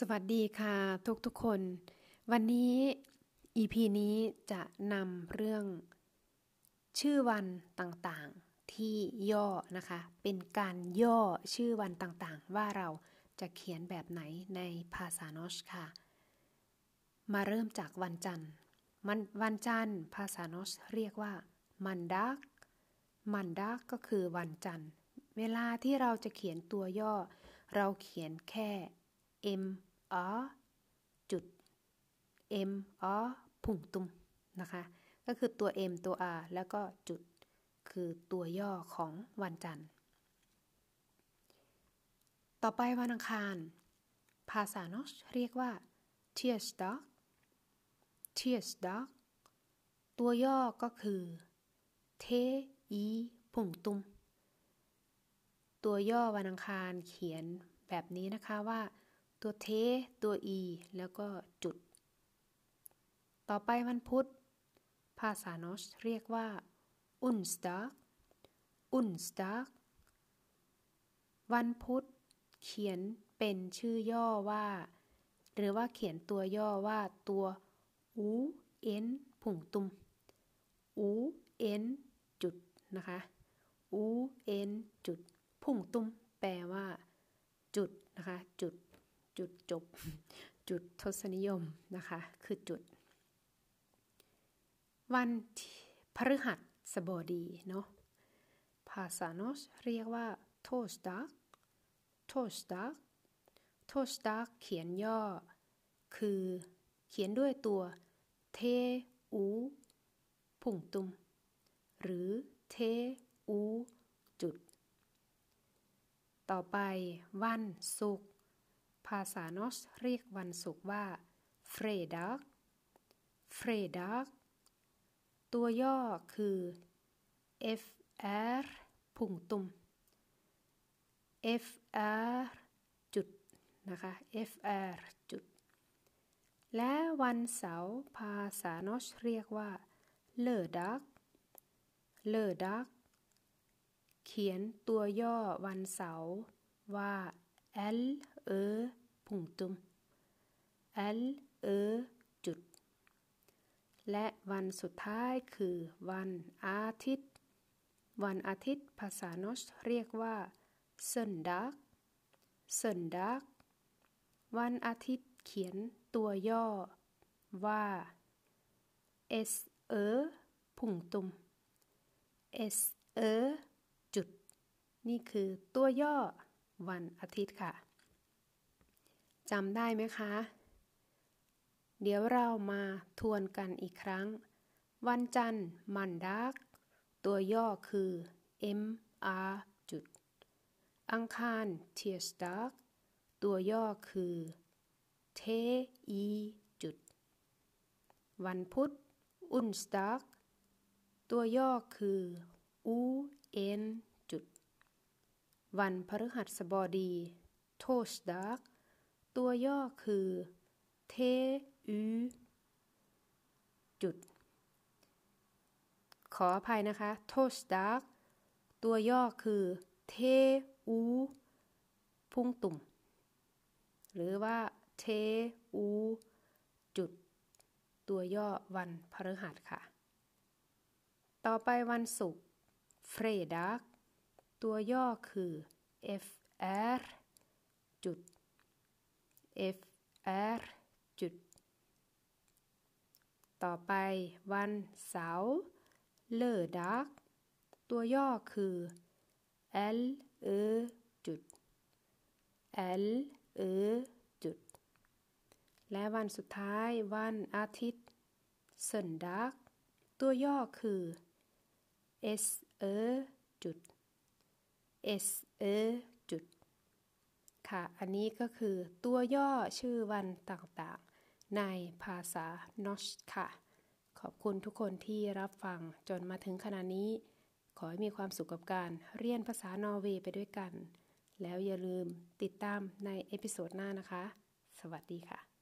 สวัสดีค่ะทุกทุกคน วันนี้ EP นี้จะนำเรื่อง ชื่อวันต่างๆที่ย่อนะคะ เป็นการย่อชื่อวันต่างๆ ว่าเราจะเขียนแบบไหนในภาษานอชค่ะ มาเริ่มจากวันจันทร์มันวันจันทร์ภาษานอชเรียกว่ามันดักมันดักก็คือวันจันทร์ เวลาที่เราจะเขียนตัวย่อ เราเขียนแค่ M O จุด M O ผุ่งตุมนะคะ ก็คือตัว M ตัว R แล้วก็จุดคือตัวย่อของวันจันทร์ ต่อไปวันอังคาร ภาษานอชเรียกว่า t i e r s d a g t i e r s d a g ตัวย่อก็คือ T E ผุ่งตุม ตัวย่อวันอังคารเขียนแบบนี้นะคะว่า ตัวเท ตัว e แล้วก็จุด ต่อไปวันพุธ ภาษาโนสเรียกว่าอุนสตาร์อุนสตาร์วันพุธ เขียนเป็นชื่อย่อว่า หรือว่าเขียนตัวย่อว่าตัวอูเอ็นผุ่งตุมอูเอ็นจุดนะคะอูเอ็นจุด ผุ่งตุมแปลว่า จุดนะคะ จุด จุดจบ จุดทศนิยมนะคะ คือจุด วันพฤหัสบดีเนาะภาษาโนสเรียกว่าโทสดักโทสดักโทสดักเขียนย่อ คือเขียนด้วยตัวเทอูผุ่งตุม หรือเทอูจุด ต่อไปวันศุกร์ ภาษานอสเรียกวันศุกร์ว่า fredag fredag ตัวย่อคือ fr พุงตุม fr จุดนะคะ fr จุด และวันเสาร์ภาษานอสเรียกว่า lördag lördag เขียนตัวย่อวันเสาร์ว่า L Ö punktum L Ö จุด และวันสุดท้ายคือวันอาทิตย์ วันอาทิตย์ภาษาโนสเรียกว่า söndag söndag วันอาทิตย์เขียนตัวย่อว่า s ö พุงตุม s ö จุด นี่คือตัวย่อวันอาทิตย์ค่ะ จำได้ไหมคะ เดี๋ยวเรามาทวนกันอีกครั้ง วันจันทร์มันดัก ตัวย่อคือ M R จุด อังคารเทียสดัก ตัวย่อคือ T E จุด วันพุธอุนสดัก ตัวย่อคือ U N วันพฤหัสบดีโทสดัก ตัวย่อคือเทอูจุด ขออภัยนะคะโทสดักตัวย่อคือเทอูพุ่งตุ่ม หรือว่าเทอูจุด ตัวย่อวันพฤหัสค่ะ ต่อไปวันศุกร์เฟรดักตัวย่อคือ fr จุด fr จุด ต่อไปวันเสาร์เลอดักตัวย่อคือ l e จุด l e จุด และวันสุดท้ายวันอาทิตย์søndag ตัวย่อคือ s ø จุด s ø ค่ะ อันนี้ก็คือตัวย่อชื่อวันต่างๆ ในภาษา norsk ค่ะ ขอบคุณทุกคนที่รับฟังจนมาถึงขณะนี้ ขอให้มีความสุขกับการเรียนภาษานอร์เวย์ไปด้วยกัน แล้วอย่าลืมติดตามใน episode หน้านะคะ สวัสดีค่ะ